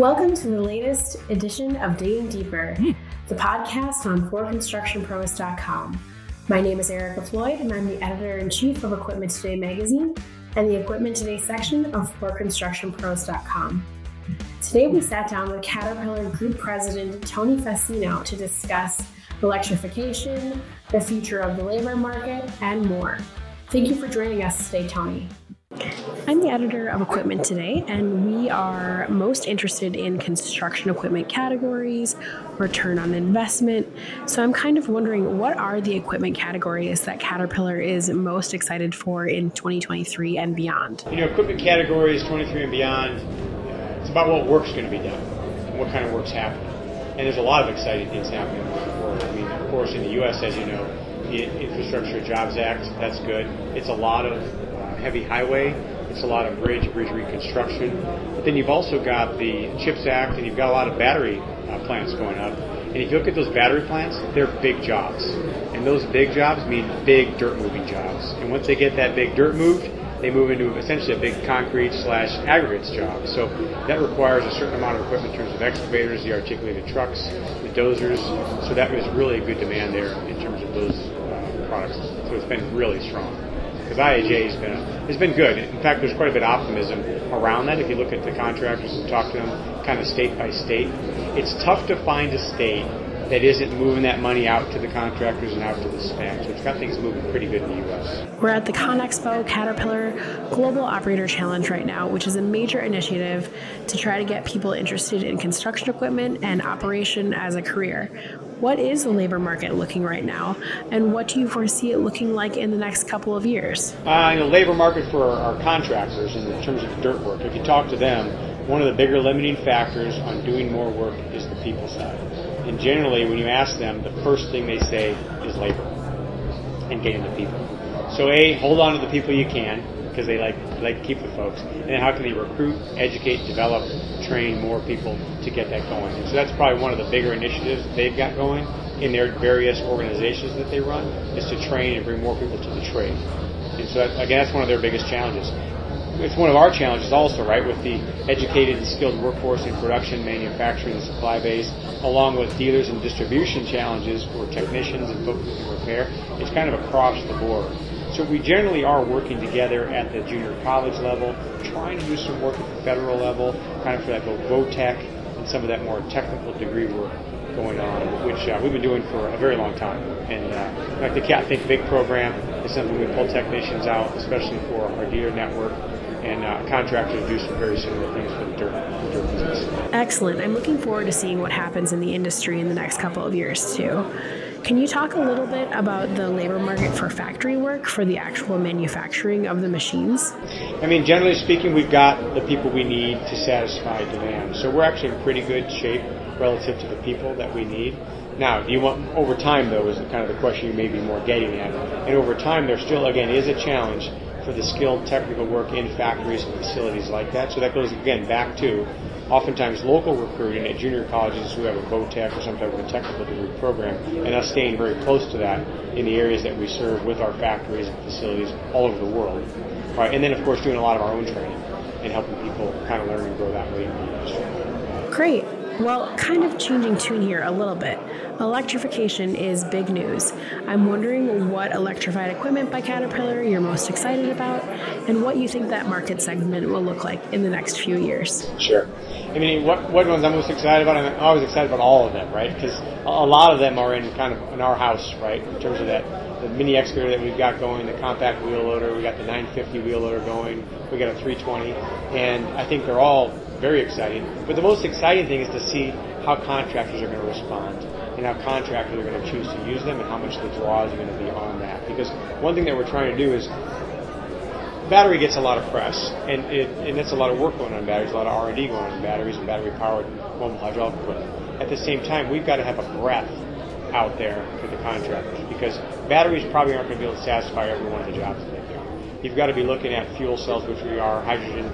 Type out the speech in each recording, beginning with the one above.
Welcome to the latest edition of Digging Deeper, the podcast on ForConstructionPros.com. My name is Erica Floyd, and I'm the editor in chief of Equipment Today magazine and the Equipment Today section of ForConstructionPros.com. Today, we sat down with Caterpillar Group President Tony Fassino to discuss electrification, the future of the labor market, and more. Thank you for joining us today, Tony. I'm the editor of Equipment Today, and we are most interested in construction equipment categories, return on investment. So I'm kind of wondering what are the equipment categories that Caterpillar is most excited for in 2023 and beyond? You know, equipment categories 23 and beyond, it's about what work's going to be done and what kind of work's happening. And there's a lot of exciting things happening. I mean, of course, in the U.S., as you know, the Infrastructure Jobs Act, that's good. It's a lot of heavy highway. It's a lot of bridge, bridge reconstruction. But then you've also got the CHIPS Act, and you've got a lot of battery uh, plants going up. And if you look at those battery plants, they're big jobs. And those big jobs mean big dirt moving jobs. And once they get that big dirt moved, they move into essentially a big concrete slash aggregates job. So that requires a certain amount of equipment in terms of excavators, the articulated trucks, the dozers. So that was really a good demand there in terms of those uh, products. So it's been really strong because IIJA has been has been good. In fact, there's quite a bit of optimism around that. If you look at the contractors and talk to them, kind of state by state, it's tough to find a state that isn't moving that money out to the contractors and out to the spec. So it's got things moving pretty good in the U.S. We're at the ConExpo Caterpillar Global Operator Challenge right now, which is a major initiative to try to get people interested in construction equipment and operation as a career. What is the labor market looking right now, and what do you foresee it looking like in the next couple of years? Uh, the labor market for our, our contractors in terms of dirt work, if you talk to them, one of the bigger limiting factors on doing more work is the people side. And generally, when you ask them, the first thing they say is labor and getting the people. So, A, hold on to the people you can because they like like keep the folks. And then how can they recruit, educate, develop, train more people to get that going? And so that's probably one of the bigger initiatives that they've got going in their various organizations that they run is to train and bring more people to the trade. And so that, again, that's one of their biggest challenges. It's one of our challenges also, right, with the educated and skilled workforce in production, manufacturing, and supply base, along with dealers and distribution challenges for technicians and folks who repair. It's kind of across the board. So we generally are working together at the junior college level, trying to do some work at the federal level, kind of for that both VOTEC and some of that more technical degree work going on, which uh, we've been doing for a very long time. And uh, like the Cat Think Big program is something we pull technicians out, especially for our dealer network and uh, contractors do some very similar things for the dirt, the dirt business. Excellent. I'm looking forward to seeing what happens in the industry in the next couple of years too. Can you talk a little bit about the labor market for factory work for the actual manufacturing of the machines? I mean, generally speaking, we've got the people we need to satisfy demand. So we're actually in pretty good shape relative to the people that we need. Now, do you want over time though is kind of the question you may be more getting at. And over time, there still again is a challenge for the skilled technical work in factories and facilities like that. So that goes again back to oftentimes local recruiting at junior colleges who have a VOTEC or some type of a technical degree program, and us staying very close to that in the areas that we serve with our factories and facilities all over the world. Right, and then of course doing a lot of our own training and helping people kind of learn and grow that way in the industry. Great. Well, kind of changing tune here a little bit. Electrification is big news. I'm wondering what electrified equipment by Caterpillar you're most excited about and what you think that market segment will look like in the next few years. Sure. I mean, what, what ones I'm most excited about? I'm always excited about all of them, right? Because a lot of them are in kind of in our house, right? In terms of that, the mini excavator that we've got going, the compact wheel loader, we got the 950 wheel loader going, we got a 320, and I think they're all very exciting. But the most exciting thing is to see how contractors are going to respond and how contractors are going to choose to use them and how much the draws are going to be on that. Because one thing that we're trying to do is battery gets a lot of press, and it and it's a lot of work going on batteries, a lot of R and D going on batteries and battery powered mobile hydraulic equipment. At the same time, we've got to have a breadth out there for the contractors because batteries probably aren't going to be able to satisfy every one of the jobs that they do. You've got to be looking at fuel cells, which we are, hydrogen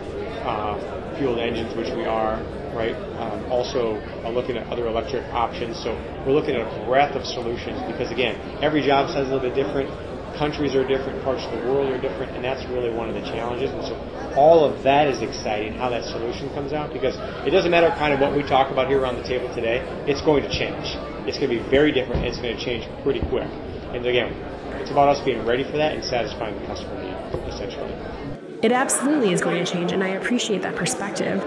uh, fueled engines, which we are, right? Um, also uh, looking at other electric options. So we're looking at a breadth of solutions because again, every job size is a little bit different. countries are different, parts of the world are different, and that's really one of the challenges. And so all of that is exciting, how that solution comes out, because it doesn't matter kind of what we talk about here around the table today, it's going to change. It's going to be very different, it's going to change pretty quick. And again, it's about us being ready for that and satisfying the customer need, essentially. It absolutely is going to change, and I appreciate that perspective.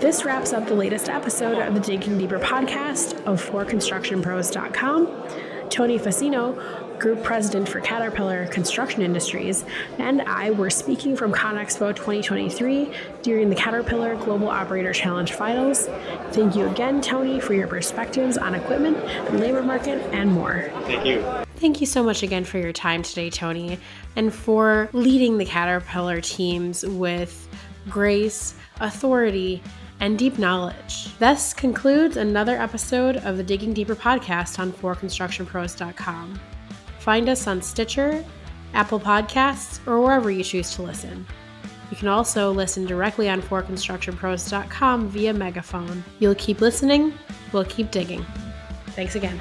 This wraps up the latest episode of the Digging Deeper podcast of ForConstructionPros.com. Tony Fassino, Group President for Caterpillar Construction Industries, and I were speaking from ConExpo 2023 during the Caterpillar Global Operator Challenge Finals. Thank you again, Tony, for your perspectives on equipment, the labor market, and more. Thank you. Thank you so much again for your time today, Tony, and for leading the Caterpillar teams with grace, authority, and deep knowledge. Thus concludes another episode of the Digging Deeper podcast on forconstructionpros.com. Find us on Stitcher, Apple Podcasts, or wherever you choose to listen. You can also listen directly on forconstructionpros.com via megaphone. You'll keep listening, we'll keep digging. Thanks again.